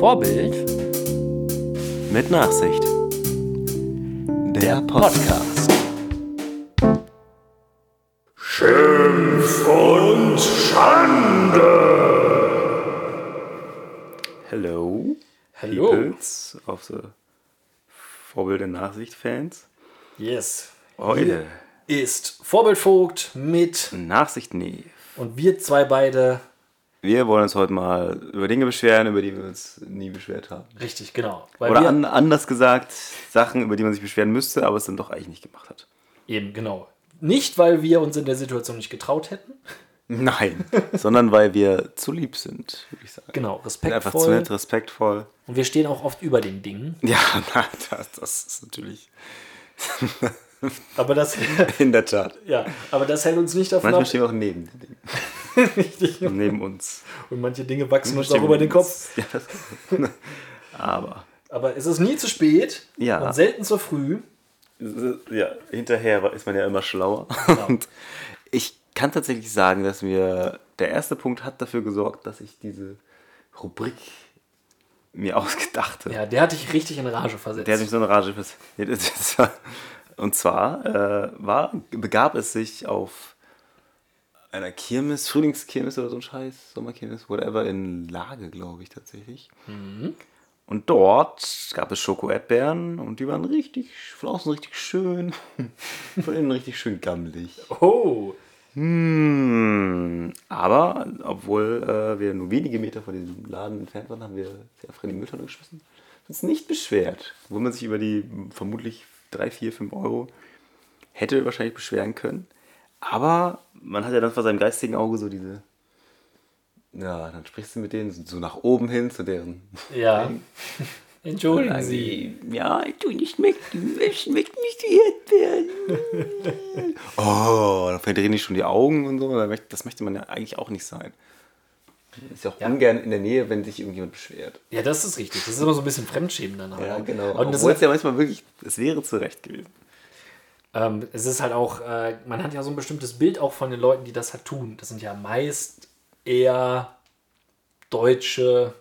Vorbild Mit Nachsicht. Der Podcast. Schimpf und Schande. Hello. Hallo. Peoples of the Vorbild und Nachsicht-Fans. Yes. Heute. Ist Vorbildvogt mit Nachsicht nee. und wir zwei beide. Wir wollen uns heute mal über Dinge beschweren, über die wir uns nie beschwert haben. Richtig, genau. Weil Oder an, anders gesagt, Sachen, über die man sich beschweren müsste, aber es dann doch eigentlich nicht gemacht hat. Eben, genau. Nicht, weil wir uns in der Situation nicht getraut hätten. Nein, sondern weil wir zu lieb sind, würde ich sagen. Genau, Einfach zu respektvoll. nett, respektvoll. Und wir stehen auch oft über den Dingen. Ja, na, das, das ist natürlich Aber das, in der Tat. ja, aber das hält uns nicht davon Manchmal ab. stehen wir auch neben den Dingen. Richtig. Neben uns. Und manche Dinge wachsen uns auch über den. Kopf. Ja, das, aber Aber es ist nie zu spät Ja. und selten zu früh. ja, hinterher ist man ja immer schlauer. Genau. Und ich kann tatsächlich sagen, dass mir der erste Punkt hat dafür gesorgt, dass ich diese Rubrik mir ausgedacht habe. Ja, der hat dich richtig in Rage versetzt. Der hat mich so eine Rage vers- Ja, das- das war- Und zwar äh, war, begab es sich auf einer Kirmes, Frühlingskirmes oder so ein Scheiß, Sommerkirmes, whatever, in Lage, glaube ich tatsächlich. Und dort gab es Schoko-Erdbeeren und die waren richtig, von außen richtig schön, von innen richtig schön gammelig. oh, Hm, aber obwohl äh, wir nur wenige Meter von diesem Laden entfernt waren, haben wir sie einfach in die Mülltonne geschmissen. Uns nicht beschwert. Wo man sich über die vermutlich 3, 4, 5 Euro hätte wahrscheinlich beschweren können. Aber man hat ja dann vor seinem geistigen Auge so diese. Ja, dann sprichst du mit denen so nach oben hin zu deren. ja. Entschuldigen Sie. Ja, du nicht schmecken. Es schmeckt nicht die Erdbeeren. oh, da verdrehen die schon die Augen und so. Das möchte man ja eigentlich auch nicht sein. Ist ja auch Ja. ungern in der Nähe, wenn sich irgendjemand beschwert. Ja, das ist richtig. Das ist immer so ein bisschen Fremdschämen dann. auch. Und das genau. Obwohl es ist, ja manchmal wirklich, es wäre zu Recht gewesen. Ähm, es ist halt auch, äh, man hat ja so ein bestimmtes Bild auch von den Leuten, die das halt tun. Das sind ja meist eher deutsche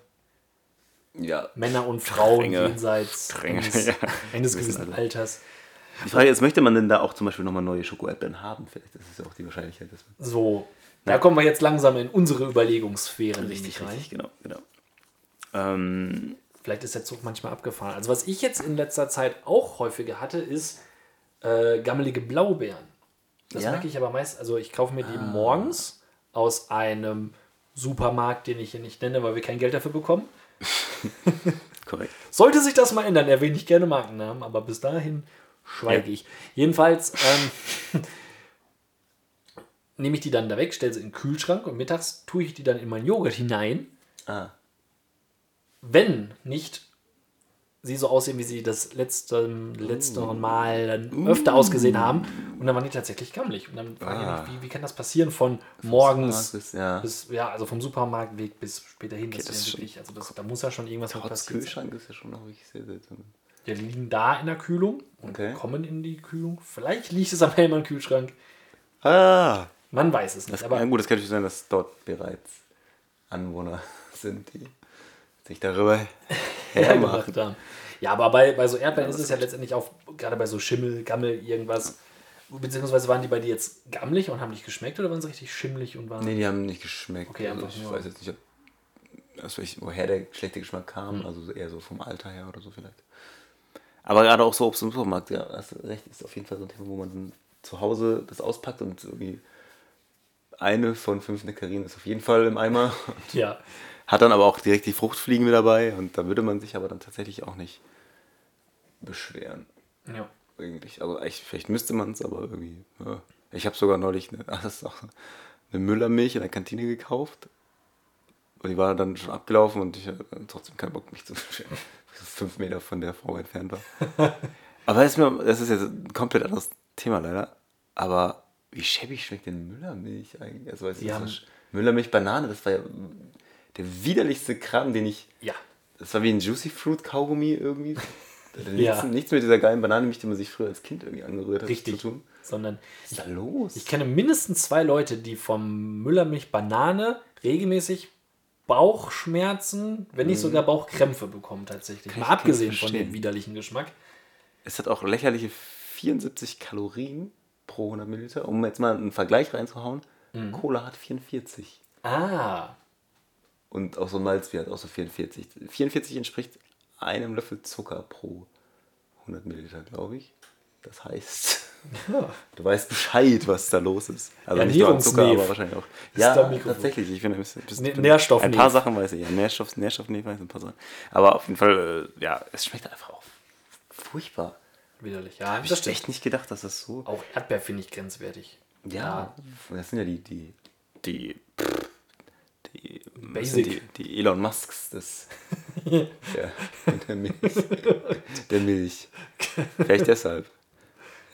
Ja. Männer und Frauen Strenge. jenseits Strenge, eines, ja. eines Wissen gewissen alle. Alters. Die Frage ist, möchte man denn da auch zum Beispiel nochmal neue Schoko-Erdbeeren haben? Vielleicht ist es ja auch die Wahrscheinlichkeit, dass man. So, da kommen wir jetzt langsam in unsere Überlegungssphäre nämlich rein. genau, genau. Ähm, Vielleicht ist der Zug manchmal abgefahren. Also was ich jetzt in letzter Zeit auch häufiger hatte, ist äh, gammelige Blaubeeren. Das Ja? merke ich aber meist, also ich kaufe mir die morgens aus einem Supermarkt, den ich hier nicht nenne, weil wir kein Geld dafür bekommen. korrekt. Sollte sich das mal ändern, erwähne ich gerne Markennamen, aber bis dahin schweige Ja. ich. Jedenfalls ähm, nehme ich die dann da weg, stelle sie in den Kühlschrank und mittags tue ich die dann in meinen Joghurt hinein. Ah. wenn nicht sie so aussehen, wie sie das letzte, letzte Mal dann öfter ausgesehen haben. Und dann waren die tatsächlich gammelig. Und dann frage Ah. ich mich, wie, wie kann das passieren von morgens bis- ja. bis, ja, also vom Supermarktweg bis später hin. Das das ist wirklich, also das, da muss ja schon irgendwas mit passieren. Kühlschrank ist ja schon noch wirklich sehr seltsam. Die liegen da in der Kühlung und Okay. kommen in die Kühlung. Vielleicht liegt es am Hellmann Kühlschrank. Ah! Man weiß es nicht. Das, aber ja gut, das kann natürlich sein, dass dort bereits Anwohner sind, die sich darüber hermachen. haben. Ja, aber bei, bei so Erdbeeren ist es ja letztendlich auch, gerade bei so Schimmel, Gammel, irgendwas, beziehungsweise waren die bei dir jetzt gammelig und haben nicht geschmeckt oder waren sie richtig schimmelig und waren. Nee, die haben nicht geschmeckt. Okay, also ich nur- weiß jetzt nicht, aus welch, woher der schlechte Geschmack kam. Also so eher so vom Alter her oder so vielleicht. Aber gerade auch so Obst im Supermarkt, ja, hast du recht, ist auf jeden Fall so ein Thema, wo man zu Hause das auspackt und irgendwie eine von fünf Nectarinen ist auf jeden Fall im Eimer. Ja. Hat dann aber auch direkt die Fruchtfliegen mit dabei und da würde man sich aber dann tatsächlich auch nicht beschweren. ja. Eigentlich. Also eigentlich, vielleicht müsste man es, aber irgendwie. Ja. Ich habe sogar neulich eine, ach, auch eine Müllermilch in der Kantine gekauft. Und die war dann schon abgelaufen und ich hatte dann trotzdem keinen Bock, mich zu beschweren. ich fünf Meter von der Frau entfernt war. aber das ist, mir, das ist jetzt ein komplett anderes Thema leider. Aber wie schäbig schmeckt denn Müllermilch eigentlich? Also, war Sch- Müllermilch Banane, das war ja der widerlichste Kram, den ich Ja. das war wie ein Juicy Fruit Kaugummi irgendwie. Ja. nichts, nichts mit dieser geilen Banane, die man sich früher als Kind irgendwie angerührt hat, Richtig. zu tun. Sondern Was ist da los? ich kenne mindestens zwei Leute, die vom Müllermilch Banane regelmäßig Bauchschmerzen, wenn nicht sogar Bauchkrämpfe bekommen tatsächlich. Kann Mal abgesehen von dem widerlichen Geschmack. Es hat auch lächerliche 74 Kalorien pro 100 Milliliter. Um jetzt mal einen Vergleich reinzuhauen. Mhm. Cola hat 44. Ah, Und auch so ein Malzbier hat auch so 44. 44 entspricht einem Löffel Zucker pro 100 Milliliter, glaube ich. Das heißt, ja. du weißt Bescheid, was da los ist. Also Ja, nicht nur Zucker, aber wahrscheinlich auch. ist Ja, da tatsächlich. Ich finde, ein bisschen, bisschen, Nä- Nährstoffnev. Ein paar Sachen weiß ich. Ja, Nährstoff, Nährstoffnev weiß ich ein paar Sachen. Aber auf jeden Fall, äh, ja, es schmeckt einfach auch furchtbar. widerlich. Ja, Hab das ich stimmt. echt nicht gedacht, dass das so. Auch Erdbeer finde ich grenzwertig. Ja, das sind ja die, die, die, die, Basic. sind die, die Elon Musks des, der, der Milch. Der Milch. Vielleicht deshalb.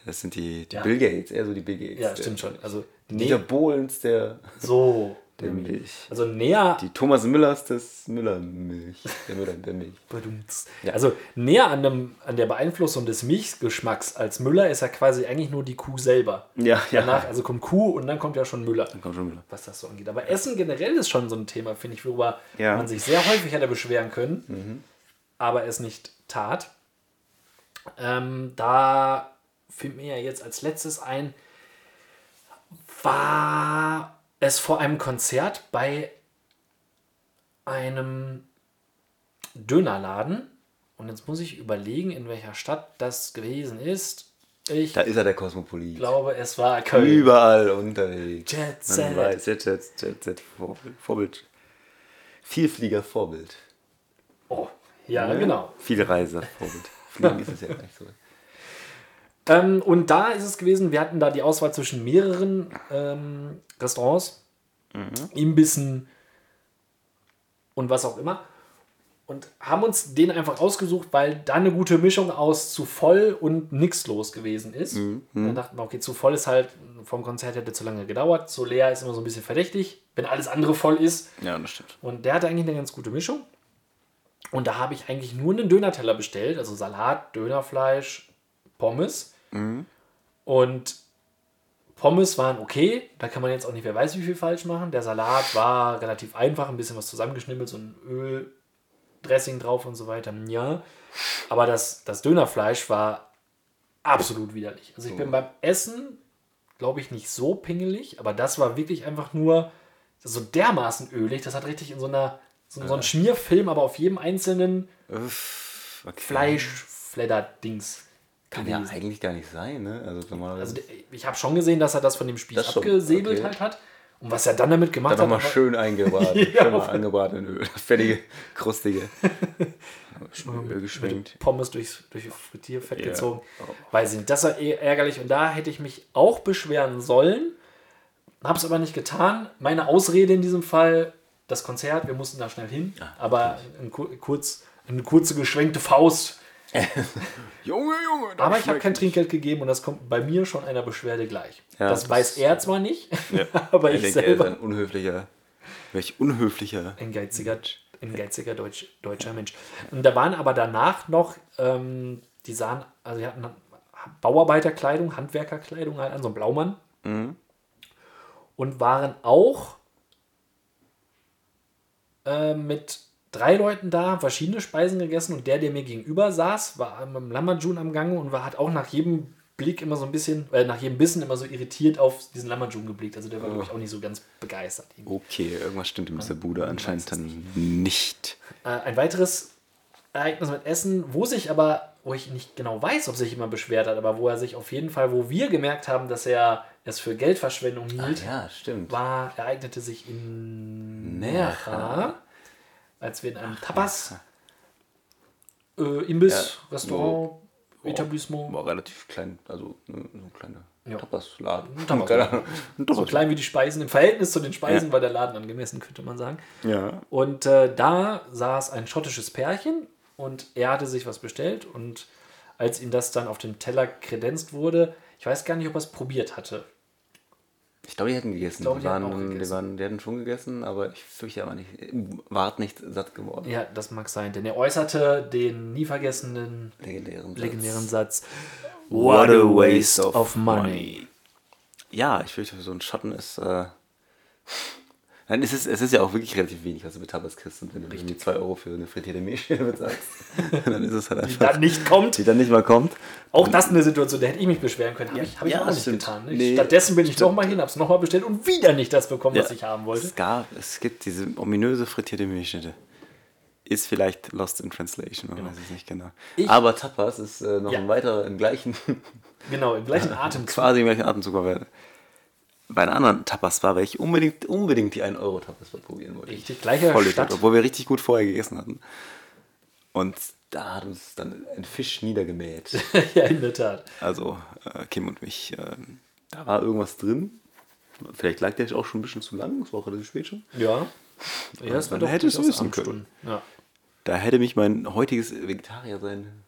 Das sind die, die Ja. Bill Gates, eher so die Bill Gates. Ja, stimmt schon. Also, Dieter nee, Bohlens der, so. Der Milch. Also näher, Die Thomas Müllers des Müller-Milch. Der Müller der Milch. Ja. also näher an, dem, an der Beeinflussung des Milchgeschmacks als Müller ist ja quasi eigentlich nur die Kuh selber. Ja, ja. Danach, also kommt Kuh und dann kommt ja schon Müller. Dann kommt schon Müller. was das so angeht. Aber Essen generell ist schon so ein Thema, finde ich, worüber Ja. man sich sehr häufig hätte beschweren können, aber es nicht tat. Ähm, da fällt mir ja jetzt als letztes ein, war es vor einem Konzert bei einem Dönerladen. Und jetzt muss ich überlegen, in welcher Stadt das gewesen ist. Ich Da ist er der Kosmopolit. glaube, es war Köln. Überall unterwegs. Jet Man Set. weiß, Jet Set, Jet Set, Vorbild. Vorbild. Vielflieger Vorbild. Oh, ja, genau. Vielreiser Vorbild. Fliegen ist es ja gar nicht so. Ähm, und da ist es gewesen, wir hatten da die Auswahl zwischen mehreren ähm, Restaurants, Imbissen und was auch immer. Und haben uns den einfach ausgesucht, weil da eine gute Mischung aus zu voll und nix los gewesen ist. Dann dachten wir, okay, zu voll ist halt, vom Konzert hätte zu lange gedauert, zu leer ist immer so ein bisschen verdächtig, wenn alles andere voll ist. Ja, das stimmt. Und der hatte eigentlich eine ganz gute Mischung. Und da habe ich eigentlich nur einen Dönerteller bestellt, also Salat, Dönerfleisch, Pommes. Und Pommes waren okay, da kann man jetzt auch nicht, wer weiß, wie viel falsch machen. Der Salat war relativ einfach, ein bisschen was zusammengeschnippelt, so ein Öldressing drauf und so weiter. Ja. Aber das, das Dönerfleisch war absolut widerlich. Also ich bin beim Essen, glaube ich, nicht so pingelig, aber das war wirklich einfach nur so dermaßen ölig. Das hat richtig in so einer so, so ein Schmierfilm, aber auf jedem einzelnen okay. Fleischfledder-Dings Kann ja gewesen. eigentlich gar nicht sein, ne? Also. Also ich habe schon gesehen, dass er das von dem Spieß abgesäbelt okay. halt hat. Und was er dann damit gemacht Dann hat. nochmal war- schön eingebraten. Ja. Schön mal angebraten in Öl. Das fertige, krustige. Öl geschwenkt. Pommes durchs, durch Frittierfett Ja. gezogen. Weiß ich nicht. Das war eh ärgerlich. Und da hätte ich mich auch beschweren sollen. Habe es aber nicht getan. Meine Ausrede in diesem Fall, das Konzert, wir mussten da schnell hin. aber ein, kur- kurz, eine kurze geschwenkte Faust. Junge, Junge. das Aber ich habe kein Trinkgeld gegeben und das kommt bei mir schon einer Beschwerde gleich. Ja, das das- weiß er zwar nicht, Ja. aber Ich ich denke, er ist selber. ein unhöflicher. Welch unhöflicher. Ein geiziger, ein geiziger Deutsch, deutscher Mensch. Und da waren aber danach noch, ähm, die sahen, also die hatten Bauarbeiterkleidung, Handwerkerkleidung halt an, so ein Blaumann. Und waren auch äh, mit drei Leuten da, verschiedene Speisen gegessen und der, der mir gegenüber saß, war am Lamajun am Gange und war, hat auch nach jedem Blick immer so ein bisschen, äh, nach jedem Bissen immer so irritiert auf diesen Lamajun geblickt. Also der war, glaube ich, auch nicht so ganz begeistert. Okay, irgendwas stimmt in dieser Bude anscheinend dann nicht. Äh, ein weiteres Ereignis mit Essen, wo sich aber, wo ich nicht genau weiß, ob sich jemand beschwert hat, aber wo er sich auf jeden Fall, wo wir gemerkt haben, dass er es für Geldverschwendung hielt, Ja, stimmt. war, ereignete sich in Nerja. Als wir in einem Tapas äh, Imbiss, Ja. Restaurant, Oh. Etablissement, War relativ klein, also ne, so ein kleiner Ja. Tapasladen. Ahnung. Ein so Tapas- klein wie die Speisen, im Verhältnis zu den Speisen Ja. war der Laden angemessen, könnte man sagen. Ja. Und äh, da saß ein schottisches Pärchen und er hatte sich was bestellt und als ihm das dann auf dem Teller kredenzt wurde, ich weiß gar nicht, ob er es probiert hatte. Ich glaube, die hätten gegessen. glaube, die, die hatten waren, auch die, gegessen. waren, die hätten schon gegessen, aber ich fürchte aber nicht. Wart nicht satt geworden. Ja, das mag sein, denn er äußerte den nie vergessenen Legendären Satz. legendären Satz: What a waste of money. Ja, ich fürchte, so ein Schotten ist äh, Nein, es ist, es ist ja auch wirklich relativ wenig, was du mit Tapas kriegst. Und wenn du irgendwie 2 Euro für eine frittierte Mehlschale bezahlst, dann ist es halt Die einfach. dann nicht kommt. die dann nicht mal kommt. Auch das ist eine Situation, da hätte ich mich beschweren können. Habe ich, hab ich ja, auch nicht stimmt. getan. Ne? Nee, Stattdessen bin ich nochmal hin, habe es nochmal bestellt und wieder nicht das bekommen, was Ja, ich haben wollte. Es, gab, es gibt diese ominöse frittierte Milchschnitte. Ist vielleicht lost in translation, man weiß es nicht genau. Ich- Aber Tapas ist äh, noch Ja. ein weiterer im gleichen, Genau, im gleichen Atemzug. quasi im gleichen Atemzug. Bei einer anderen Tapas war, weil ich unbedingt, unbedingt die 1 Euro Tapas probieren wollte. Richtig, gleicher Voll Stadt. obwohl wir richtig gut vorher gegessen hatten. Und da hat uns dann ein Fisch niedergemäht. ja, in der Tat. Also äh, Kim und mich. ähm, da war irgendwas drin. Vielleicht lag der auch schon ein bisschen zu lang. Es war auch relativ spät schon. Ja. Ja, Man war doch hätte es wissen können. Ja, Da hätte mich mein heutiges Vegetarier-Sein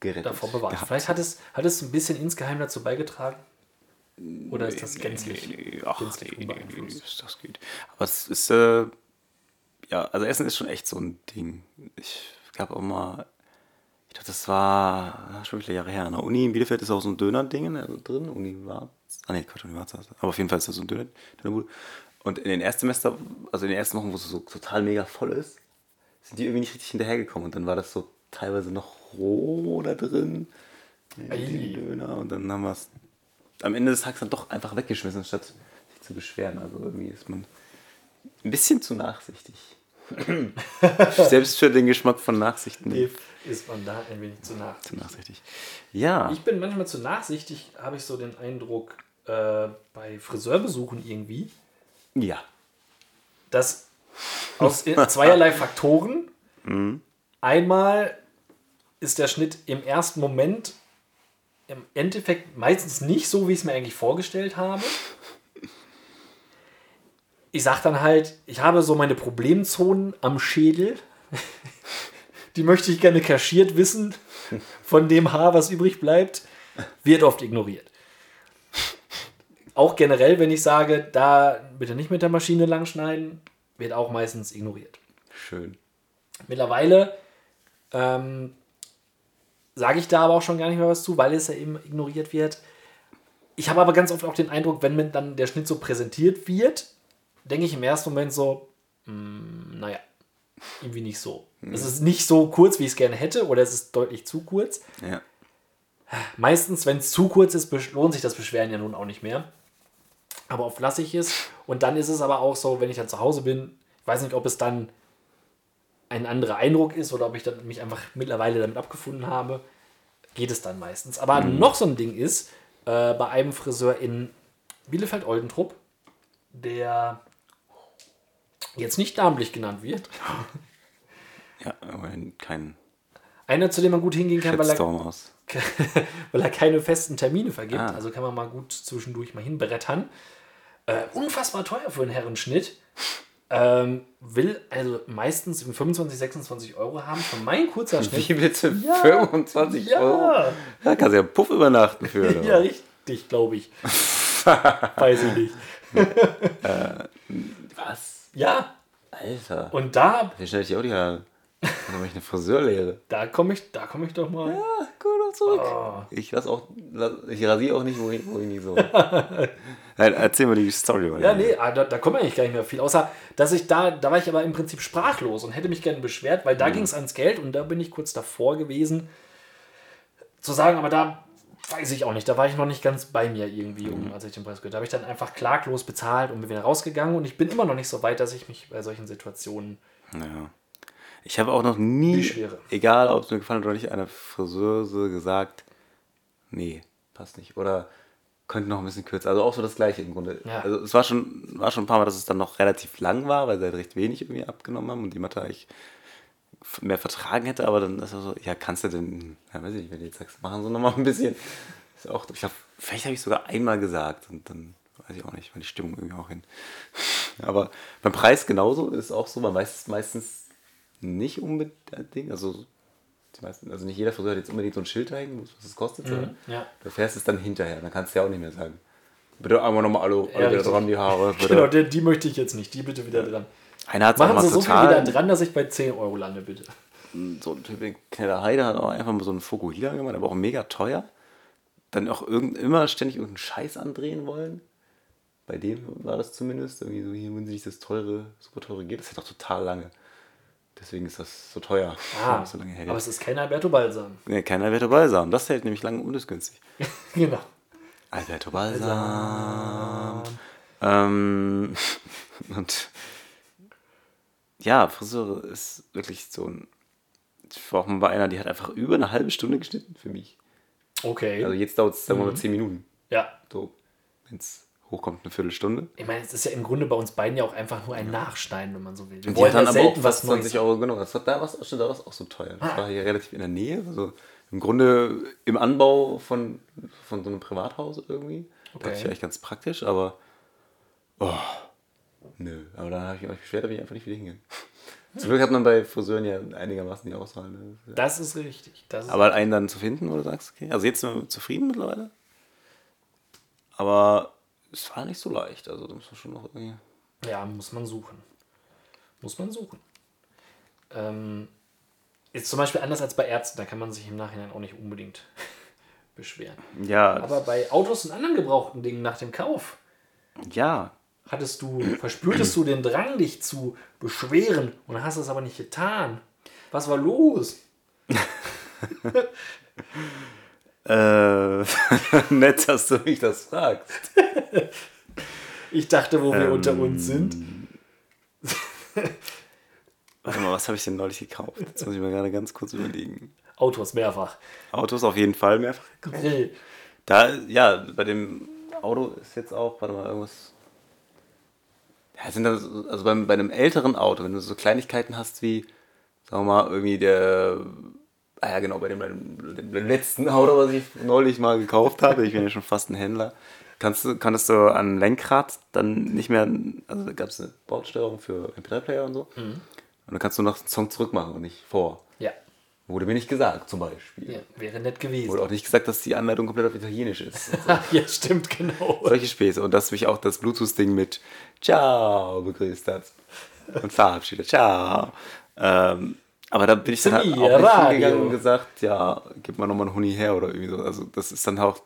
gerettet. davor bewahrt. gehabt. Vielleicht hat es, hat es ein bisschen insgeheim dazu beigetragen. Oder ist das gänzlich, Nee, nee, ach, gänzlich nee, unbeeinflusst? das geht. Aber es ist, äh, ja, also Essen ist schon echt so ein Ding. Ich gab auch mal, ich glaube, das war schon viele Jahre her. An der Uni in Bielefeld ist auch so ein Döner-Ding also drin. Uni war, ah nee, Quatsch, Uni war aber auf jeden Fall ist das so ein Döner, Dönerbude. Und in den Erstsemester, also in den ersten Wochen, wo es so total mega voll ist, sind die irgendwie nicht richtig hinterhergekommen. Und dann war das so teilweise noch roh da drin. Ei. Döner. Und dann haben wir es am Ende des Tages dann doch einfach weggeschmissen, statt sich zu beschweren. Also irgendwie ist man ein bisschen zu nachsichtig. Selbst für den Geschmack von Nachsichten ist man da ein wenig zu nach. zu nachsichtig. Ja, Ich bin manchmal zu nachsichtig, habe ich so den Eindruck, äh, bei Friseurbesuchen irgendwie, ja. dass aus zweierlei Faktoren. Einmal ist der Schnitt im ersten Moment im Endeffekt meistens nicht so, wie ich es mir eigentlich vorgestellt habe. Ich sage dann halt, ich habe so meine Problemzonen am Schädel. Die möchte ich gerne kaschiert wissen. Von dem Haar, was übrig bleibt, wird oft ignoriert. Auch generell, wenn ich sage, da bitte nicht mit der Maschine lang schneiden, wird auch meistens ignoriert. Schön. Mittlerweile ähm, sage ich da aber auch schon gar nicht mehr was zu, weil es ja eben ignoriert wird. Ich habe aber ganz oft auch den Eindruck, wenn mir dann der Schnitt so präsentiert wird, denke ich im ersten Moment so, mm, naja, irgendwie nicht so. Es ist nicht so kurz, wie ich es gerne hätte, oder es ist deutlich zu kurz. Ja. Meistens, wenn es zu kurz ist, lohnt sich das Beschweren ja nun auch nicht mehr. Aber oft lasse ich es. Und dann ist es aber auch so, wenn ich dann zu Hause bin, ich weiß nicht, ob es dann ein anderer Eindruck ist oder ob ich dann mich einfach mittlerweile damit abgefunden habe, geht es dann meistens. Aber noch so ein Ding ist, äh, bei einem Friseur in Bielefeld-Oldentrupp, der jetzt nicht namentlich genannt wird, Ja, aber kein einer, zu dem man gut hingehen kann, weil er weil er keine festen Termine vergibt. Ah. Also kann man mal gut zwischendurch mal hinbrettern. Äh, unfassbar teuer für einen Herrenschnitt. Ähm, will also meistens 25, 26 Euro haben. Für mein kurzer Schnitt. Wie bitte? Ja. 25 Ja. Euro? Da kannst du ja Puff übernachten für. oder Ja, richtig, glaube ich. Weiß ich nicht. Was? Ja, Alter. und da, Wie schnell ich die auch die Haare? Dann mache ich eine Friseurlehre. da komme ich, da komme ich doch mal. Ja, gut zurück. Oh. Ich lass auch, lass, ich rasiere auch nicht, wo ich, wo ich nicht so. Nein, erzähl mal die Story. Mal. Ja, nee, ah, da, da kommt eigentlich gar nicht mehr viel. Außer, dass ich da, da war ich aber im Prinzip sprachlos und hätte mich gerne beschwert, weil da ging es ans Geld und da bin ich kurz davor gewesen, zu sagen, aber da weiß ich auch nicht, da war ich noch nicht ganz bei mir irgendwie, um, als ich den Preis gehört habe. Da habe ich dann einfach klaglos bezahlt und bin wieder rausgegangen und ich bin immer noch nicht so weit, dass ich mich bei solchen Situationen. Ja. Ich habe auch noch nie, egal ob es mir gefallen hat oder nicht, einer Friseuse gesagt, nee, passt nicht. Oder könnte noch ein bisschen kürzer. Also auch so das Gleiche im Grunde. Ja. Also es war schon, war schon ein paar Mal, dass es dann noch relativ lang war, weil sie halt recht wenig irgendwie abgenommen haben und die Mathe eigentlich mehr vertragen hätte, aber dann ist er so, ja, kannst du denn, ja, weiß ich nicht, wenn du jetzt sagst, machen sie noch mal ein bisschen. Ist auch, ich glaube, vielleicht habe ich sogar einmal gesagt und dann weiß ich auch nicht, weil die Stimmung irgendwie auch hin. Aber beim Preis genauso ist auch so, man weiß es meistens nicht unbedingt, also die meisten, also nicht jeder Friseur hat jetzt unbedingt so ein Schild da hängen, was es kostet, sondern ja. du fährst es dann hinterher, dann kannst du ja auch nicht mehr sagen. Bitte einmal nochmal alle, alle Ja, wieder dran, die Haare. Bitte. Genau, die, die möchte ich jetzt nicht, die bitte wieder dran. Einer hat es auch Machen mal Sie so viel total, wieder dran, dass ich bei 10 Euro lande, bitte. so ein Typ in Knellerheide hat auch einfach mal so einen Fokuhila gemacht, aber auch mega teuer. Dann auch irgend, immer ständig irgendeinen Scheiß andrehen wollen. bei dem war das zumindest. Irgendwie so, hier, wenn sich das teure, super teure geht, das hält auch total lange. Deswegen ist das so teuer. Ah, so lange hält. aber es ist kein Alberto Balsam. Nee, kein Alberto Balsam. Das hält nämlich lange und ist günstig. genau. Alberto Balsam. Ähm, und ja, Friseure ist wirklich so ein. Ich war auch mal bei einer, die hat einfach über eine halbe Stunde geschnitten für mich. Okay. Also jetzt dauert es, sagen wir Mhm. mal, 10 Minuten. ja. So, wenn es hochkommt, eine Viertelstunde. Ich meine, es ist ja im Grunde bei uns beiden ja auch einfach nur ein Nachschneiden, wenn man so will. Wir wollen hat dann ja aber auch selten was fast Neues. 20 Euro genommen. Das war, da war es da war's auch so teuer. Das Ah. war hier relativ in der Nähe. Also im Grunde im Anbau von, von so einem Privathaus irgendwie. Da Okay. dachte ich eigentlich ganz praktisch, aber oh, nö. Aber dann habe ich mich beschwert, da bin ich einfach nicht wieder hingegangen. Zum Glück hat man bei Friseuren ja einigermaßen die Auswahl. Ne? Das ist richtig. Das ist Aber einen dann zu finden, wo du sagst, okay. Also jetzt sind wir zufrieden mittlerweile. Aber es war nicht so leicht. Also da muss man schon noch irgendwie. Ja, muss man suchen. Muss man suchen. Ähm, ist zum Beispiel anders als bei Ärzten, da kann man sich im Nachhinein auch nicht unbedingt beschweren. Ja, Aber bei Autos und anderen gebrauchten Dingen nach dem Kauf, ja. hattest du, verspürtest du den Drang, dich zu beschweren und hast es aber nicht getan. Was war los? Äh, nett, dass du mich das fragst. Ich dachte, wo wir Ähm, unter uns sind. Warte mal, was habe ich denn neulich gekauft? Jetzt muss ich mal gerade ganz kurz überlegen. Autos mehrfach. Autos auf jeden Fall mehrfach gekauft. Grill. Da, ja, bei dem Auto ist jetzt auch, warte mal, irgendwas. Ja, sind das, also beim, bei einem älteren Auto, wenn du so Kleinigkeiten hast wie, sagen wir mal, irgendwie der. Ah ja, genau, bei dem, dem, letzten Auto, was ich neulich mal gekauft habe, ich bin ja schon fast ein Händler, kannst du, konntest du an Lenkrad dann nicht mehr, also da gab es eine Bordsteuerung für MP3-Player und so. Und dann kannst du noch einen Song zurückmachen und nicht vor. Ja. Wurde mir nicht gesagt, zum Beispiel. ja, wäre nett gewesen. Wurde auch nicht gesagt, dass die Anleitung komplett auf Italienisch ist. ja, stimmt, genau. Solche Späße. Und dass mich auch das Bluetooth-Ding mit Ciao begrüßt hat. Und verabschiedet. Ciao. Ähm, aber da bin ich dann halt auch hingegangen und gesagt, ja, gib mal nochmal einen Huni her oder irgendwie so. Also das ist dann auch,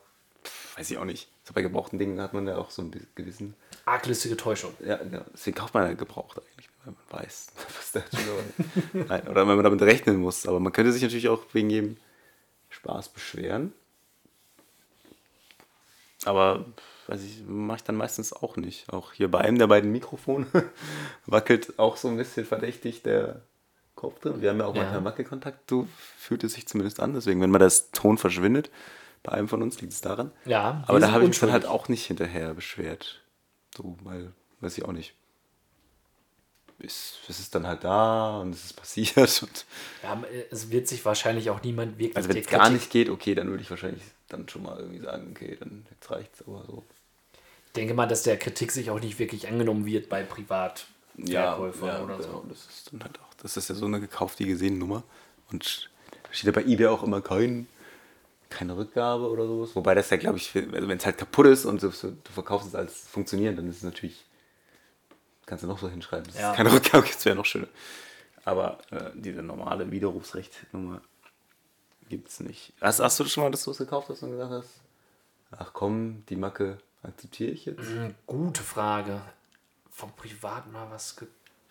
weiß ich auch nicht. So bei gebrauchten Dingen hat man ja auch so ein gewissen, Arglistige Täuschung. ja, ja deswegen kauft man ja gebraucht eigentlich, weil man weiß, was da tut. Nein, oder wenn man damit rechnen muss. Aber man könnte sich natürlich auch wegen jedem Spaß beschweren. Aber weiß ich, mache ich dann meistens auch nicht. Auch hier bei einem der beiden Mikrofone wackelt auch so ein bisschen verdächtig der Kopf drin. Wir haben ja auch Ja. manchmal Wackelkontakt, so fühlt es sich zumindest an. Deswegen, wenn mal das Ton verschwindet, bei einem von uns liegt es daran. Ja, Aber da habe ich mich dann halt auch nicht hinterher beschwert. So, weil, weiß ich auch nicht. Es, es ist dann halt da und es ist passiert. Und Ja, es wird sich wahrscheinlich auch niemand wirklich also wenn es gar nicht geht, okay, dann würde ich wahrscheinlich dann schon mal irgendwie sagen, okay, dann jetzt reicht's aber so. Ich denke mal, dass der Kritik sich auch nicht wirklich angenommen wird bei Privatverkäufern oder genau, so. das ist dann halt auch, das ist ja so eine gekauft wie gesehen Nummer. Und da steht ja bei eBay auch immer kein, keine Rückgabe oder sowas. Wobei das ja, glaube ich, also wenn es halt kaputt ist und du, du verkaufst es als funktionierend, dann ist es natürlich, kannst du noch so hinschreiben, dass Ja. es keine Rückgabe gibt, das wäre noch schöner. Aber äh, diese normale Widerrufsrecht-Nummer gibt es nicht. Hast, hast du schon mal, dass du es gekauft hast und gesagt hast, ach komm, die Macke akzeptiere ich jetzt? Hm, Gute Frage. Vom Privat mal was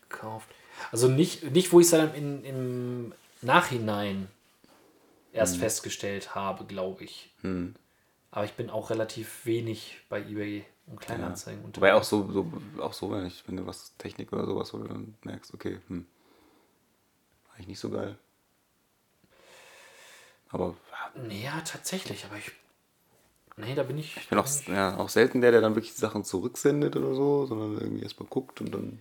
gekauft. Also nicht, nicht wo ich es dann in, im Nachhinein erst Hm. festgestellt habe, glaube ich. Aber ich bin auch relativ wenig bei eBay und Kleinanzeigen unterwegs. Wobei auch so, so, auch so, wenn, ich, wenn du was Technik oder sowas, du dann merkst, okay, hm, eigentlich nicht so geil. Aber ja, ja, tatsächlich, aber ich. Nee, da bin ich. ich bin auch, ja, auch selten der, der dann wirklich Sachen zurücksendet oder so, sondern irgendwie erstmal guckt und dann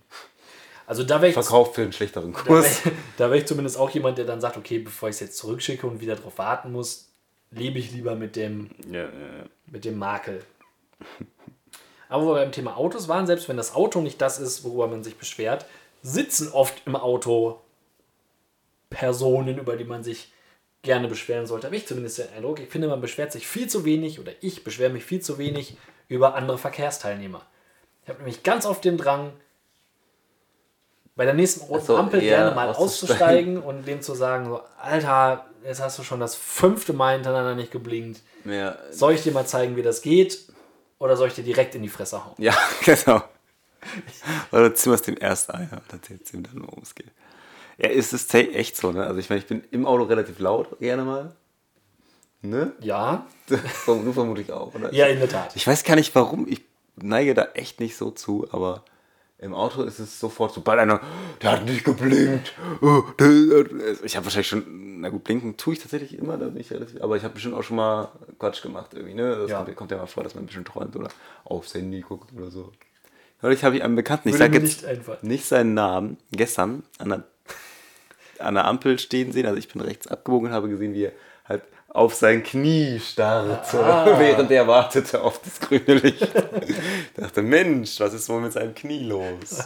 Also da wäre ich. verkauft für einen schlechteren Kurs. wäre da wär ich zumindest auch jemand, der dann sagt, okay, bevor ich es jetzt zurückschicke und wieder darauf warten muss, lebe ich lieber mit dem, ja, ja. mit dem Makel. Aber wo wir beim Thema Autos waren, selbst wenn das Auto nicht das ist, worüber man sich beschwert, sitzen oft im Auto Personen, über die man sich gerne beschweren sollte. Habe ich zumindest den Eindruck. Ich finde, man beschwert sich viel zu wenig oder ich beschwere mich viel zu wenig über andere Verkehrsteilnehmer. Ich habe nämlich ganz oft den Drang, bei der nächsten roten so, Ampel gerne mal auszusteigen. und dem zu sagen, so, Alter, jetzt hast du schon das fünfte Mal hintereinander nicht geblinkt. Ja, Soll ich dir mal zeigen, wie das geht? oder soll ich dir direkt in die Fresse hauen? Ja, genau. Oder du zimmerst dem erst ein und erzählst ihm dann, worum es geht. Ja, ist es echt so, ne? Also ich meine, ich bin im Auto relativ laut, gerne mal. Ne? Ja, du vermutlich auch, oder? ja, in der Tat. Ich weiß gar nicht warum, ich neige da echt nicht so zu, aber im Auto ist es sofort, sobald einer, der hat nicht geblinkt. oh, der- Ich habe wahrscheinlich schon, na gut, blinken tue ich tatsächlich immer, da bin ich relativ, aber ich habe bestimmt auch schon mal Quatsch gemacht irgendwie, ne? Das Ja. kommt, kommt ja mal vor, dass man ein bisschen träumt oder aufs Handy guckt oder so. Neulich habe ich einen Bekannten, ich sage jetzt nicht einfallen. nicht seinen Namen, gestern an der, an der Ampel stehen sehen, also ich bin rechts abgebogen und habe gesehen, wie er halt auf sein Knie starrte, Ah. während er wartete auf das grüne Licht. ich dachte, Mensch, was ist wohl mit seinem Knie los?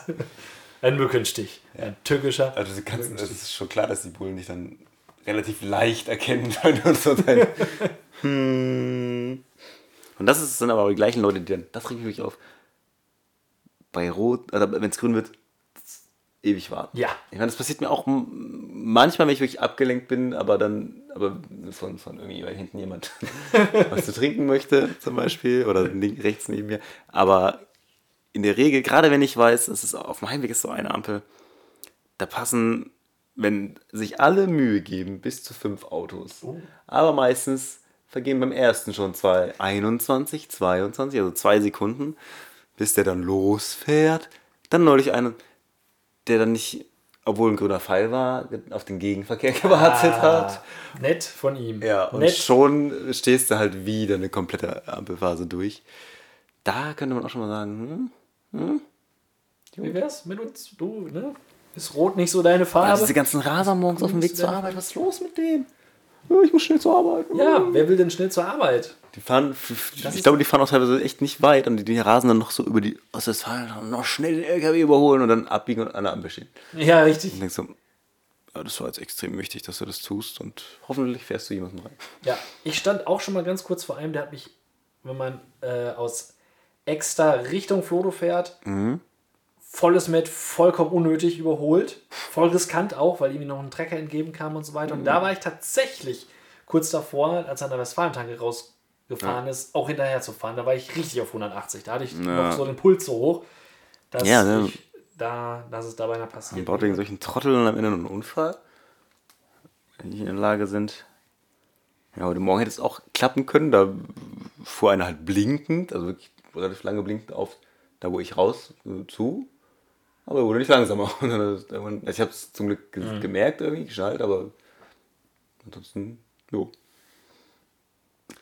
Ein Mückenstich. Ein tückischer. Also du kannst, es ist schon klar, dass die Bullen dich dann relativ leicht erkennen können und so dein, hm. Und das ist, sind aber auch die gleichen Leute, die dann, das regt mich auf, bei Rot, oder wenn es grün wird, ewig warten. Ja. Ich meine, das passiert mir auch manchmal, wenn ich wirklich abgelenkt bin, aber dann, aber von, von irgendwie weil hinten jemand was zu trinken möchte, zum Beispiel, oder rechts neben mir. Aber in der Regel, gerade wenn ich weiß, es ist auf dem Heimweg ist so eine Ampel, da passen, wenn sich alle Mühe geben, bis zu fünf Autos. Aber meistens vergehen beim ersten schon zwei, 21, 22, also zwei Sekunden, bis der dann losfährt. Dann neulich einen, der dann nicht, obwohl ein grüner Pfeil war, auf den Gegenverkehr gewartet hat. Nett von ihm. Ja, und Nett. schon stehst du halt wieder eine komplette Ampelphase durch. Da könnte man auch schon mal sagen, hm, Wie wär's mit uns? Du, ne? Ist rot nicht so deine Ah, Farbe? diese ganzen Raser morgens auf dem Weg zur? Arbeit, was ist los mit dem? Ich muss schnell zur Arbeit. ja, wer will denn schnell zur Arbeit? Die fahren, Das ich glaube, die fahren auch teilweise echt nicht weit und die, die rasen dann noch so über die Ostwestfalen und noch schnell den LKW überholen und dann abbiegen und an der Ampel stehen. Ja, richtig. Und denkst so, ja, das war jetzt extrem wichtig, dass du das tust und hoffentlich fährst du jemanden rein. Ja, ich stand auch schon mal ganz kurz vor einem, der hat mich, wenn man äh, aus Exter Richtung Flodo fährt, volles Met, vollkommen unnötig überholt. Voll riskant auch, weil irgendwie noch ein Trecker entgegen kam und so weiter. Und da war ich tatsächlich kurz davor, als er an der Westfalentanke rausgefahren ist, auch hinterher zu fahren. Da war ich richtig auf 180. Da hatte ich noch so den Puls so hoch, dass, Ja, ne? ich, da, dass es dabei noch passiert. Man baut wegen solchen Trotteln am Ende noch einen Unfall, wenn die in der Lage sind. Ja, heute Morgen hätte es auch klappen können. Da fuhr einer halt blinkend, also wirklich relativ lange blinkend auf da, wo ich raus äh, zu. Aber er wurde nicht langsamer. Und also ich habe es zum Glück ge gemerkt, irgendwie geschnallt, aber ansonsten, jo.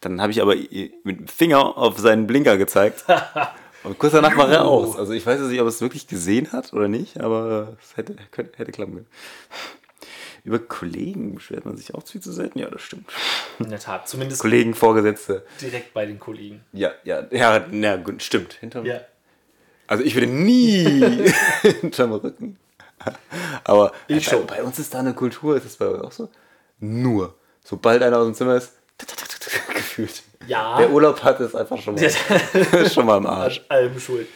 Dann habe ich aber mit dem Finger auf seinen Blinker gezeigt. Und kurz danach war er aus. Also ich weiß jetzt nicht, ob er es wirklich gesehen hat oder nicht, aber es hätte, könnte, hätte klappen können. Über Kollegen beschwert man sich auch viel zu selten. Ja, das stimmt. In der Tat, zumindest Kollegen, Vorgesetzte. direkt bei den Kollegen. Ja, ja, ja, ja gut, stimmt. Hinterm, Ja. Also ich würde nie hinterm Rücken. Aber Ich bei, schon. bei uns ist da eine Kultur, ist das bei euch auch so? Nur. Sobald einer aus dem Zimmer ist, gefühlt. Ja. Der Urlaub hat es einfach schon mal, schon mal im Arsch. An allem schuld.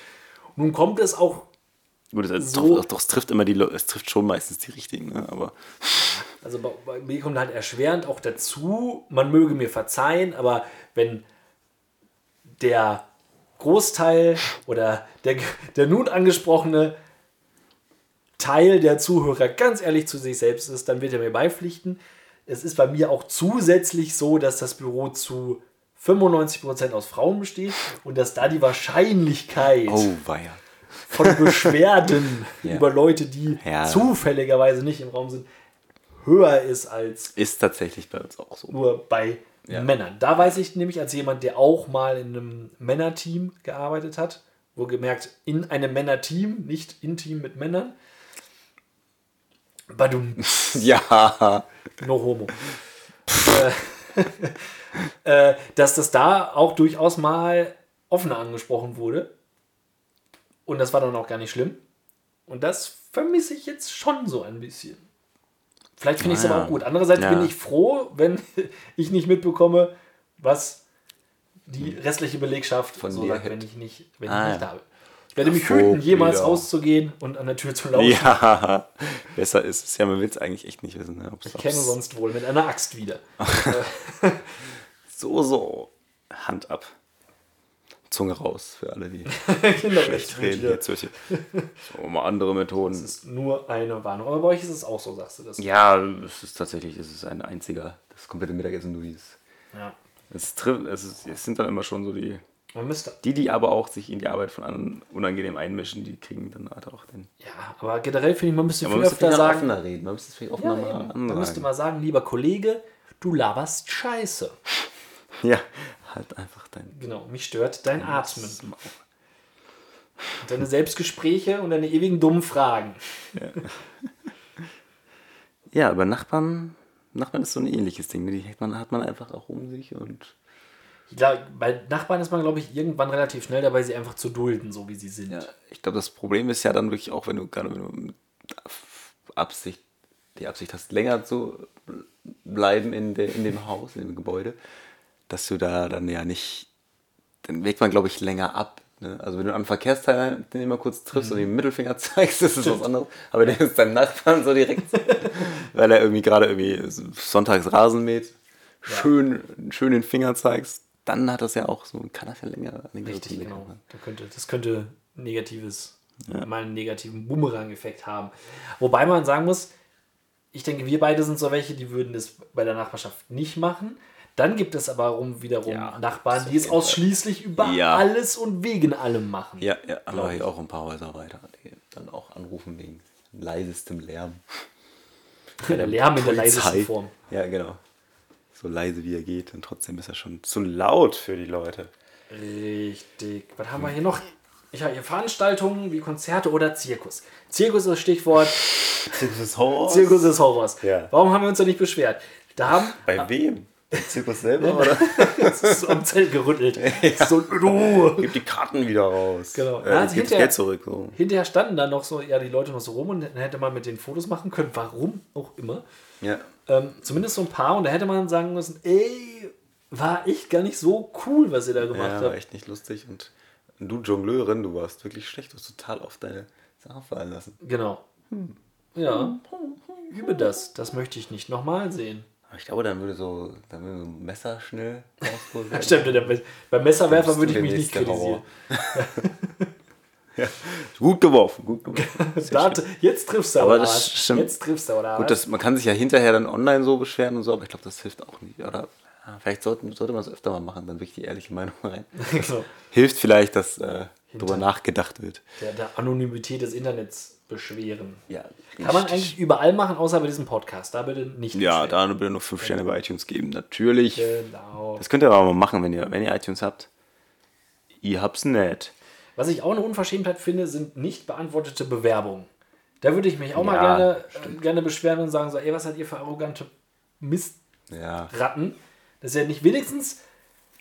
Nun kommt es auch, Gut, es, So- doch, doch, es trifft immer die Leute, es trifft schon meistens die richtigen, ne? aber also bei, bei mir kommt halt erschwerend auch dazu, man möge mir verzeihen, aber wenn der Großteil oder der, der nun angesprochene Teil der Zuhörer ganz ehrlich zu sich selbst ist, dann wird er mir beipflichten. Es ist bei mir auch zusätzlich so, dass das Büro zu 95% aus Frauen besteht und dass da die Wahrscheinlichkeit oh von Beschwerden Ja. über Leute, die Ja. zufälligerweise nicht im Raum sind, höher ist als Ist tatsächlich bei uns auch so. nur bei Männern. Da weiß ich nämlich als jemand, der auch mal in einem Männerteam gearbeitet hat, wo gemerkt, in einem Männerteam, nicht intim mit Männern. Badum, Ja. no homo. äh, äh, dass das da auch durchaus mal offener angesprochen wurde. Und das war dann auch gar nicht schlimm. Und das vermisse ich jetzt schon so ein bisschen. Vielleicht finde ich es Ah, aber ja. auch gut. Andererseits Ja. bin ich froh, wenn ich nicht mitbekomme, was die restliche Belegschaft Von so sagt, hätte. wenn ich nicht, wenn Ah, ich nicht ja. da bin. Ich werde mich hüten, jemals wieder. rauszugehen und an der Tür zu laufen. Ja, besser ist es ja, man will es eigentlich echt nicht wissen. Ne? Ob's, Ich käme sonst wohl mit einer Axt wieder. So, so. Hand ab. Zunge raus für alle, die Genau, schlecht reden. Jetzt solche so mal andere Methoden. Das ist nur eine Warnung. Aber bei euch ist es auch so, sagst du das? Ja, es ist tatsächlich, es ist ein einziger, das komplette Mittagessen ist. Ja. Es, trifft, es, ist, es sind dann immer schon so die, Man müsste. die, die aber auch sich in die Arbeit von anderen unangenehm einmischen, die kriegen dann halt auch den. Ja, aber generell finde ich, man müsste Ja, man viel müsste öfter sagen. offener reden, man müsste es vielleicht Ja, offener eben. mal man müsste ansagen. mal sagen, lieber Kollege, du laberst Scheiße. Ja, halt einfach dein. Genau, mich stört dein Atmen. Und deine Selbstgespräche und deine ewigen dummen Fragen. Ja, aber Nachbarn, Nachbarn ist so ein ähnliches Ding. ne? Die hat man, hat man einfach auch um sich und. Ja, bei Nachbarn ist man, glaube ich, irgendwann relativ schnell dabei, sie einfach zu dulden, so wie sie sind. Ja, ich glaube, das Problem ist ja dann wirklich auch, wenn du gerade wenn du Absicht, die Absicht hast, länger zu bleiben in, de, in dem Haus, in dem Gebäude, dass du da dann ja nicht, dann wägt man, glaube ich, länger ab. Ne? Also wenn du an Verkehrsteilnehmer kurz triffst und ihm den Mittelfinger zeigst, das ist was anderes. Aber der ist deinem Nachbarn so direkt, weil er irgendwie gerade irgendwie sonntags Rasen mäht, schön, schön den Finger zeigst, dann hat das ja auch so, kann das ja länger länger Richtig, länger genau. Da könnte, das könnte negatives, mal einen negativen Boomerang-Effekt haben. Wobei man sagen muss, ich denke, wir beide sind so welche, die würden das bei der Nachbarschaft nicht machen. Dann gibt es aber rum, wiederum Ja, Nachbarn, die es ausschließlich über Ja. alles und wegen allem machen. Ja, ja, aber hier auch ein paar Häuser weiter, die dann auch anrufen wegen leisestem Lärm. Der Lärm in der leisesten Form. Ja, genau. So leise wie er geht und trotzdem ist er schon zu laut für die Leute. Richtig. Was haben wir hier noch? Ich habe hier Veranstaltungen wie Konzerte oder Zirkus. Zirkus ist das Stichwort. Zirkus Horror? Zirkus ist Horrors. Ja. Warum haben wir uns da nicht beschwert? Da haben Bei wem? Im Zirkus selber oder? es ist so am Zelt gerüttelt. So, du. Gib die Karten wieder raus. Genau. Äh, Ja, gibt's hinterher- Geld zurück. So. Hinterher standen da noch so, ja, die Leute noch so rum und dann hätte man mit den Fotos machen können, warum auch immer. Ja. Ähm, zumindest so ein paar und da hätte man sagen müssen, ey, war echt gar nicht so cool, was ihr da gemacht ja, war habt. echt nicht lustig. Und du Jongleurin, du warst wirklich schlecht. Du hast total auf deine Sache fallen lassen. Genau. Ja. Übe das. Das möchte ich nicht nochmal sehen. Aber ich glaube, dann würde so, dann würde so ein Messer schnell rausgeholt werden. Stimmt, beim Messerwerfer würde ich mich nicht nächste kritisieren. Gut geworfen, gut geworfen. Da, jetzt triffst du Aber das stimmt. Jetzt triffst du oder Gut, das, man kann sich ja hinterher dann online so beschweren und so, aber ich glaube, das hilft auch nicht. Oder ja, vielleicht sollten, sollte man es öfter mal machen, dann wirklich die ehrliche Meinung rein. Genau. Hilft vielleicht, dass äh, darüber nachgedacht wird. der, der Anonymität des Internets beschweren. Ja, Kann man eigentlich überall machen, außer bei diesem Podcast. Da bitte nicht. Ja, da bitte nur 5 Sterne bei iTunes geben. Natürlich. Genau. Das könnt ihr aber mal machen, wenn ihr, wenn ihr iTunes habt. Ihr habt's nicht. Was ich auch eine Unverschämtheit finde, sind nicht beantwortete Bewerbungen. Da würde ich mich auch mal Ja, gerne, äh, gerne beschweren und sagen: so, ey, was seid ihr für arrogante Mistratten? Ja. Das ist ja nicht wenigstens.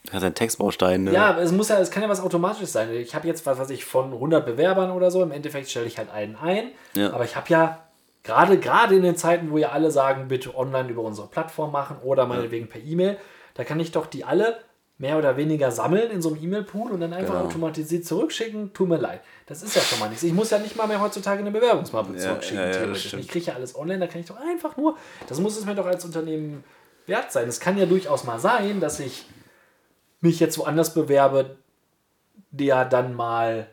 Das hat einen Textbaustein, ne? Ja, es muss ja, es kann ja was Automatisches sein. Ich habe jetzt, was weiß ich, von 100 Bewerbern oder so, im Endeffekt stelle ich halt einen ein. Ja. Aber ich habe ja gerade, gerade in den Zeiten, wo ja alle sagen, bitte online über unsere Plattform machen oder meinetwegen per E-Mail, da kann ich doch die alle mehr oder weniger sammeln in so einem E-Mail-Pool und dann einfach Genau. automatisiert zurückschicken. Tut mir leid. Das ist ja schon mal nichts. Ich muss ja nicht mal mehr heutzutage eine Bewerbungsmappe Ja, zurückschicken. ja, ja, ich kriege ja alles online, da kann ich doch einfach nur, das muss es mir doch als Unternehmen wert sein. Es kann ja durchaus mal sein, dass ich mich jetzt woanders bewerbe, der dann mal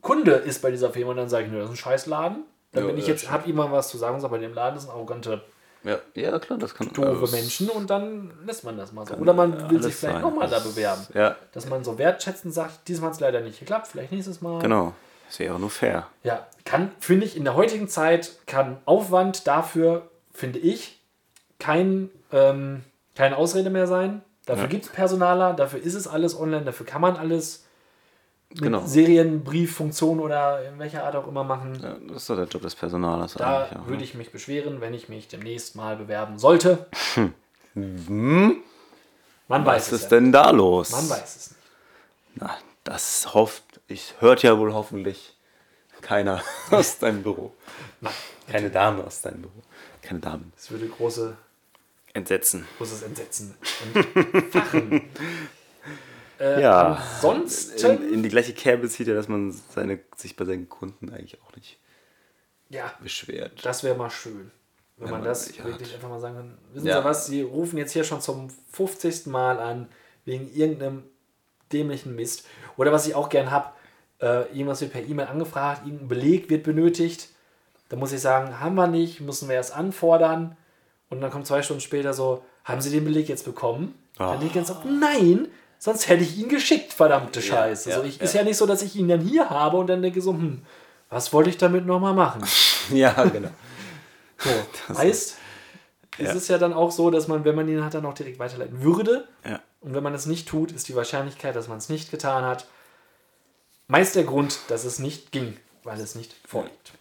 Kunde ist bei dieser Firma und dann sage ich, nö, das ist ein Scheißladen. Dann bin ich jetzt, habe ihm mal was zu sagen, sage, bei dem Laden sind arrogante, Ja, ja klar, das kann doofe das Menschen und dann lässt man das mal so. Oder man will sich vielleicht nochmal da bewerben. Ja, Dass man so wertschätzend sagt, diesmal hat es leider nicht geklappt, vielleicht nächstes Mal. genau. Das wäre nur fair. Ja, kann, finde ich, in der heutigen Zeit kann Aufwand dafür, finde ich, kein, ähm, keine Ausrede mehr sein. Dafür Ja. gibt es Personaler, dafür ist es alles online, dafür kann man alles mit Genau. Serienbrieffunktion oder in welcher Art auch immer machen. Ja, das ist doch der Job des Personalers Da auch. würde ich mich beschweren, wenn ich mich demnächst mal bewerben sollte. Man weiß Was es ist ja. denn da los? Man weiß es nicht. Na, das hofft, ich hört ja wohl hoffentlich keiner aus deinem Büro. Nein, Keine Dame aus deinem Büro. Keine Damen. es würde große, Entsetzen. großes Entsetzen entfachen. äh, Ja. Ansonsten, In, in die gleiche Kerbe zieht er, dass man seine, sich bei seinen Kunden eigentlich auch nicht ja, beschwert. Das wäre mal schön. Wenn Wenn man man das wirklich hat. einfach mal sagen kann. Wissen Ja. Sie was, Sie rufen jetzt hier schon zum 50. Mal an, wegen irgendeinem dämlichen Mist. Oder was ich auch gern habe, äh, irgendwas wird per E-Mail angefragt, irgendein Beleg wird benötigt. Da muss ich sagen, haben wir nicht, müssen wir erst anfordern. Und dann kommt zwei Stunden später so, haben Sie den Beleg jetzt bekommen? Dann denke ich ganz oft, nein, sonst hätte ich ihn geschickt, verdammte Scheiße. ja, so, ich. Ist ja nicht so, dass ich ihn dann hier habe und dann denke so, hm, was wollte ich damit nochmal machen? Ja, genau. So, heißt, ist es ja dann auch so, dass man, wenn man ihn hat, dann auch direkt weiterleiten würde. Ja. Und wenn man es nicht tut, ist die Wahrscheinlichkeit, dass man es nicht getan hat, meist der Grund, dass es nicht ging, weil es nicht vorliegt.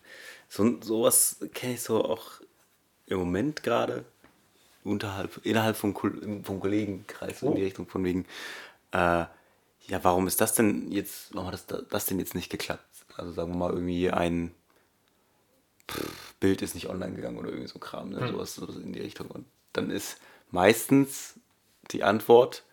So, sowas kenne ich so auch im Moment gerade unterhalb, innerhalb vom, vom Kollegenkreis in die Richtung von wegen, äh, ja, warum ist das denn jetzt, warum hat das, das denn jetzt nicht geklappt? Also sagen wir mal irgendwie ein pff, Bild ist nicht online gegangen oder irgendwie so Kram, ne? sowas, sowas in die Richtung. Und dann ist meistens die Antwort,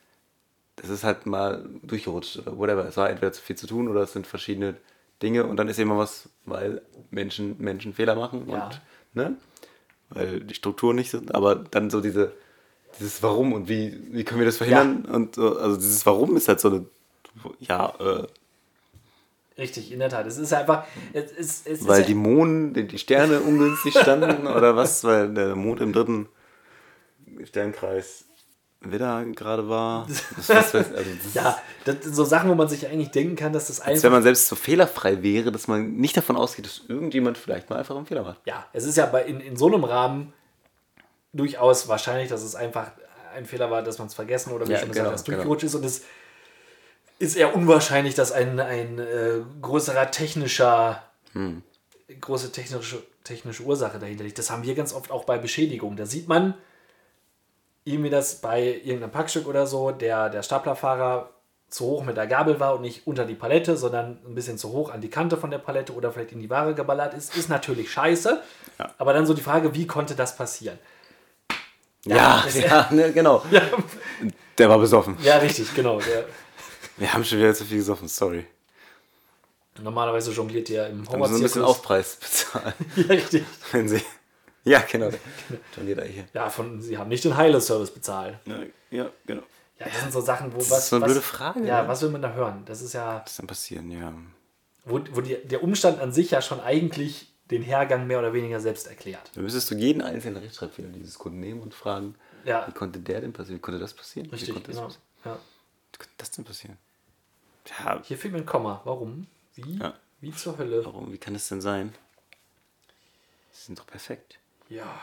das ist halt mal durchgerutscht oder whatever. Es war entweder zu viel zu tun oder es sind verschiedene Dinge und dann ist immer was, weil Menschen, Menschen Fehler machen Ja. und ne? weil die Strukturen nicht sind, aber dann so diese, dieses Warum und wie, wie können wir das verhindern und so, also dieses Warum ist halt so eine, ja, äh, Richtig, in der Tat. Es ist einfach, es ist, es weil ist die ja, Monden, die, Sterne ungünstig standen oder was, weil der Mond im dritten Sternkreis Widder gerade war. Das, weiß, also das ja, das sind so Sachen, wo man sich eigentlich denken kann, dass das Als einfach wenn man selbst so fehlerfrei wäre, dass man nicht davon ausgeht, dass irgendjemand vielleicht mal einfach einen Fehler macht. ja, es ist ja bei, in, in so einem Rahmen durchaus wahrscheinlich, dass es einfach ein Fehler war, dass man es vergessen oder wie Ja, schon genau, gesagt hast, genau. durchgerutscht ist und es ist eher unwahrscheinlich, dass ein, ein äh, größerer technischer, Hm. große technische, technische Ursache dahinter liegt. Das haben wir ganz oft auch bei Beschädigungen. Da sieht man irgendwie, dass bei irgendeinem Packstück oder so der, der Staplerfahrer zu hoch mit der Gabel war und nicht unter die Palette, sondern ein bisschen zu hoch an die Kante von der Palette oder vielleicht in die Ware geballert ist, ist natürlich scheiße. Ja. Aber dann so die Frage, wie konnte das passieren? Ja, das- ja, ne, genau. Ja, Der war besoffen. ja richtig, genau. Der, Wir haben schon wieder zu viel gesoffen, sorry. normalerweise jongliert der im müssen wir ein bisschen. Aufpreis bezahlen. Ja, richtig. Wenn sie. Ja, genau. Schon jeder hier. Ja, von, sie haben nicht den Heile-Service bezahlt. Ja, ja, genau. Ja, das sind so Sachen, wo Das was. ist so eine was, blöde Frage, Ja, ne? was will man da hören? Das ist ja, Was ist dann passieren, ja. wo, wo die, der Umstand an sich ja schon eigentlich den Hergang mehr oder weniger selbst erklärt. Da müsstest du jeden einzelnen Rechtschreibfehler dieses Kunden nehmen und fragen, Ja. wie konnte der denn passieren? Wie konnte das passieren? wie Richtig, konnte das genau. passieren? Ja. Wie konnte das denn passieren? Ja, Hier fehlt mir ein Komma. Warum? Wie? Ja. Wie zur Hölle? warum? Wie kann das denn sein? Sie sind doch perfekt. Ja.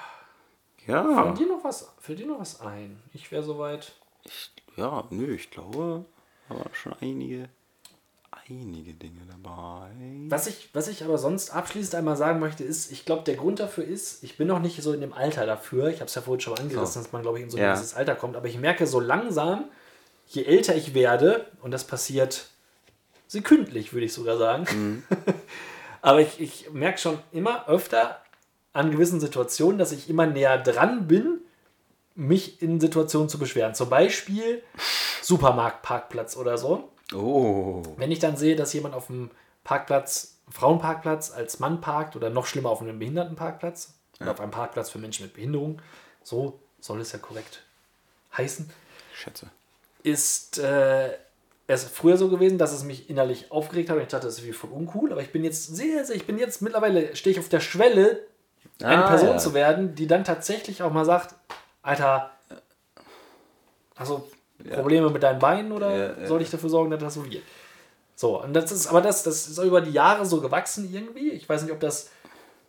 Ja. Fällt dir noch was, fällt dir noch was ein? Ich wäre soweit. Ich, ja, nö, ich glaube, waren schon einige, einige Dinge dabei. Was ich, was ich aber sonst abschließend einmal sagen möchte, ist, ich glaube, der Grund dafür ist, ich bin noch nicht so in dem Alter dafür. Ich habe es ja vorhin schon angerissen, So. dass man, glaube ich, in so Ja. dieses Alter kommt. Aber ich merke so langsam, je älter ich werde, und das passiert sekündlich, würde ich sogar sagen. Mhm. aber ich, ich merke schon immer öfter an gewissen Situationen, dass ich immer näher dran bin, mich in Situationen zu beschweren. Zum Beispiel Supermarktparkplatz oder so. Oh. Wenn ich dann sehe, dass jemand auf dem Parkplatz, Frauenparkplatz als Mann parkt oder noch schlimmer auf einem Behindertenparkplatz oder auf einem Parkplatz für Menschen mit Behinderung, so soll es ja korrekt heißen, Schätze. ist äh, es früher so gewesen, dass es mich innerlich aufgeregt hat und ich dachte, das ist wie voll uncool, aber ich bin jetzt sehr, sehr, ich bin jetzt mittlerweile, stehe ich auf der Schwelle, eine Ah, Person ja. zu werden, die dann tatsächlich auch mal sagt, Alter, also Probleme mit deinen Beinen oder Ja, ja. soll ich dafür sorgen, dass das so wird? So, und das ist, aber das, das ist über die Jahre so gewachsen irgendwie. Ich weiß nicht, ob das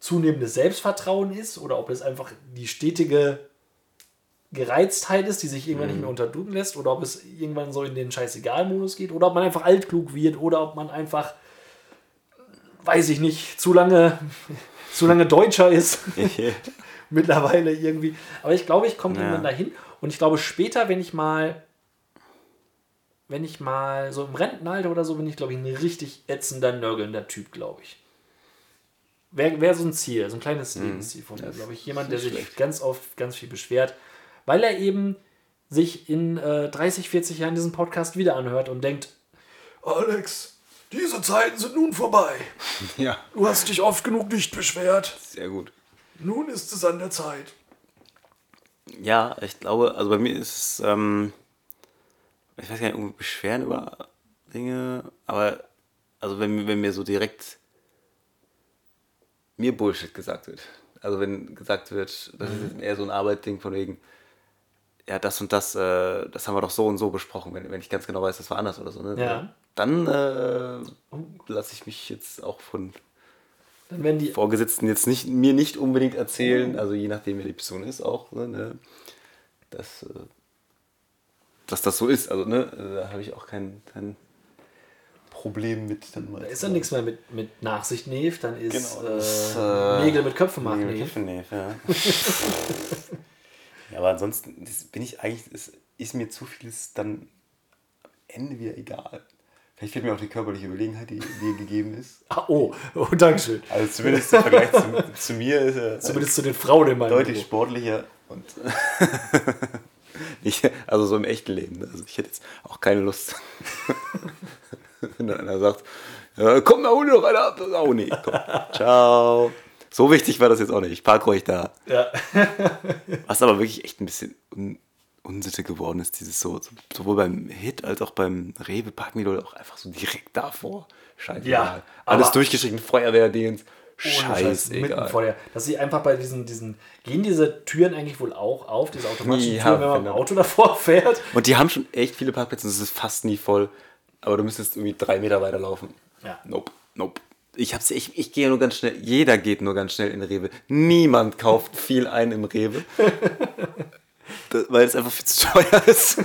zunehmendes Selbstvertrauen ist oder ob es einfach die stetige Gereiztheit ist, die sich irgendwann Mhm. nicht mehr unterdrücken lässt oder ob es irgendwann so in den Scheißegal-Modus geht oder ob man einfach altklug wird oder ob man einfach, weiß ich nicht, zu lange, zu lange Deutscher ist mittlerweile irgendwie. Aber ich glaube, ich komme Ja. irgendwann dahin. Und ich glaube, später, wenn ich mal, wenn ich mal so im Rentenalter oder so, bin ich, glaube ich, ein richtig ätzender, nörgelnder Typ, glaube ich. Wäre wär so ein Ziel, so ein kleines Lebensziel von mir, glaube ich. Jemand, der Mhm. sich schlecht. ganz oft ganz viel beschwert, weil er eben sich in äh, 30, 40 Jahren diesen Podcast wieder anhört und denkt, Alex, diese Zeiten sind nun vorbei. Ja, Du hast dich oft genug nicht beschwert. sehr gut. Nun ist es an der Zeit. Ja, ich glaube, also bei mir ist es, ähm, ich weiß gar nicht, irgendwie Beschweren über Dinge, aber also wenn, wenn mir so direkt mir Bullshit gesagt wird. Also wenn gesagt wird, das ist jetzt eher so ein Arbeitding von wegen, ja, das und das, äh, das haben wir doch so und so besprochen, wenn, wenn ich ganz genau weiß, das war anders oder so. Ne? Ja. Dann äh, lasse ich mich jetzt auch von Dann die. Vorgesetzten jetzt nicht, mir nicht unbedingt erzählen, also je nachdem, wer die Person ist, auch, ne, ne, dass, äh, dass das so ist. Also, ne, da habe ich auch kein, kein Problem mit. Dann mal Da ist dann nichts mehr mit, mit Nachsicht Neve, dann ist, Genau, äh, das ist, äh, Nägel mit Köpfen machen Nee, Neve. Kiffennev, ja. ja, aber ansonsten bin ich eigentlich, es ist mir zu vieles dann am Ende wieder egal. Vielleicht fehlt mir auch die körperliche Überlegenheit, die mir gegeben ist. Ah, oh, oh, Dankeschön. Also zumindest im Vergleich zu, zu mir ist er Zumindest zu den Frauen in meinem deutlich Büro. sportlicher und ich, also so im echten Leben. ne? Also ich hätte jetzt auch keine Lust, wenn dann einer sagt, ja, komm, hol dir doch einer ab. Oh nee, komm. Ciao. So wichtig war das jetzt auch nicht. Ich park euch da. Ja. Was aber wirklich echt ein bisschen un Unsitte geworden ist, dieses so, so, sowohl beim Hit als auch beim Rewe parken die Leute auch einfach so direkt davor. Scheiße. Ja, Alles durchgeschrieben, Feuerwehrdings. Ohne Scheiß, dass sie einfach bei diesen, diesen, gehen diese Türen eigentlich wohl auch auf, diese automatischen Ja, Türen, wenn man mit dem genau. Auto davor fährt? Und die haben schon echt viele Parkplätze und es ist fast nie voll. Aber du müsstest irgendwie drei Meter weiterlaufen. Ja. Nope, nope. Ich, hab's, ich, ich gehe nur ganz schnell. Jeder geht nur ganz schnell in Rewe. Niemand kauft viel ein im Rewe. Das- weil es einfach viel zu teuer ist.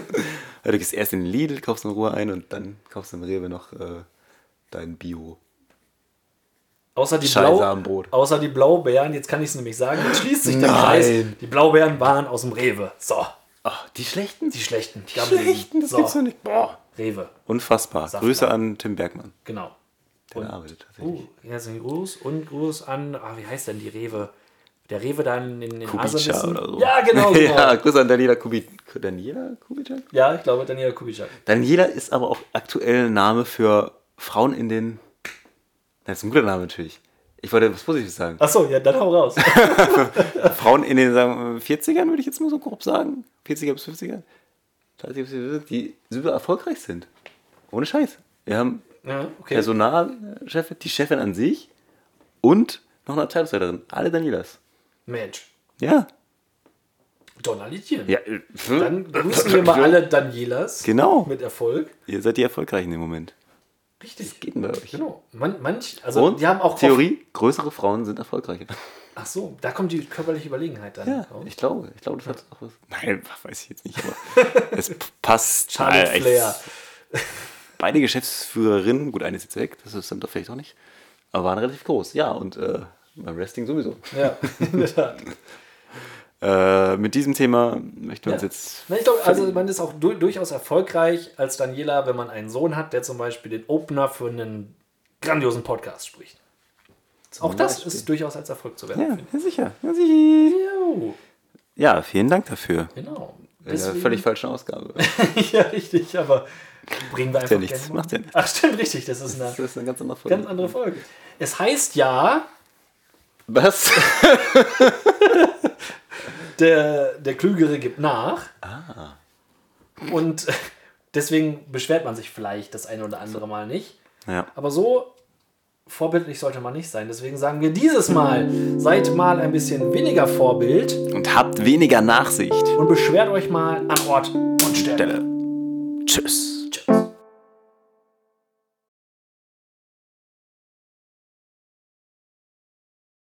Weil du gehst erst in den Lidl, kaufst in Ruhe ein und dann kaufst du im Rewe noch äh, dein Bio. Außer die, Blau, außer die Blaubeeren, jetzt kann ich es nämlich sagen, jetzt schließt sich der Nein. Kreis. Die Blaubeeren waren aus dem Rewe. So, Ach, die schlechten? die schlechten. Die gammeligen. schlechten, das gibt's doch nicht. Boah. Rewe, Unfassbar. Saftladen. Grüße an Tim Bergmann. genau. Der Und- arbeitet tatsächlich. Uh, herzlichen Gruß und Gruß an, ah, wie heißt denn die Rewe? Der Rewe da in, in Kubica oder so. Ja, genau. genau. ja, ja. Grüße an Daniela Kubit. Daniela Kubitschek? ich glaube, Daniela Kubitschak. Daniela ist aber auch aktuell ein Name für Frauen in den. Das ist ein guter Name natürlich. Ich wollte was Positives sagen. Achso, ja, dann hau raus. Frauen in den sagen, wir, 40ern, würde ich jetzt mal so grob sagen. 40er bis 50er. 30er bis 50er, die super erfolgreich sind. Ohne Scheiß. Wir haben ja, okay. Personalchefin, die Chefin an sich und noch eine Abteilungsleiterin. Alle Danielas. Mensch, Ja. Donnerliedchen. ja. äh, Dann grüßen wir mal alle Danielas Genau. mit Erfolg. Ihr seid die Erfolgreichen im Moment. Richtig. Geht denn bei euch? Genau. Man, manch, also Und die haben auch Theorie, größere Frauen sind erfolgreicher. Ach so, da kommt die körperliche Überlegenheit dann Ja, raus. ich glaube. Ich glaube, das hat auch was. Nein, weiß ich jetzt nicht, aber es passt. Charlotte Äh, Flair. Beide Geschäftsführerinnen, gut, eine ist jetzt weg, das ist dann doch vielleicht auch nicht, aber waren relativ groß. Ja, und äh, beim Wrestling sowieso. Ja, in der Tat. Äh, mit diesem Thema möchten wir uns Ja. jetzt. Na, ich glaube, also man ist auch du durchaus erfolgreich als Daniela, wenn man einen Sohn hat, der zum Beispiel den Opener für einen grandiosen Podcast spricht. Auch das Beispiel. ist durchaus als Erfolg zu werden. Ja, ja sicher. Ja, sicher. Ja, vielen Dank dafür. genau. Deswegen- völlig falschen Ausgabe. ja, richtig, aber bringen wir einfach ja nichts, macht ja nichts. Ach, stimmt, richtig, das ist eine Das ist eine ganz andere Folge. ganz andere Folge. Es heißt ja, Was? der, der Klügere gibt nach. Ah. Und deswegen beschwert man sich vielleicht das eine oder andere Mal nicht. Ja. Aber so vorbildlich sollte man nicht sein. Deswegen sagen wir dieses Mal, seid mal ein bisschen weniger Vorbild Und habt weniger Nachsicht. und beschwert euch mal an Ort und Stelle. Stelle. Tschüss.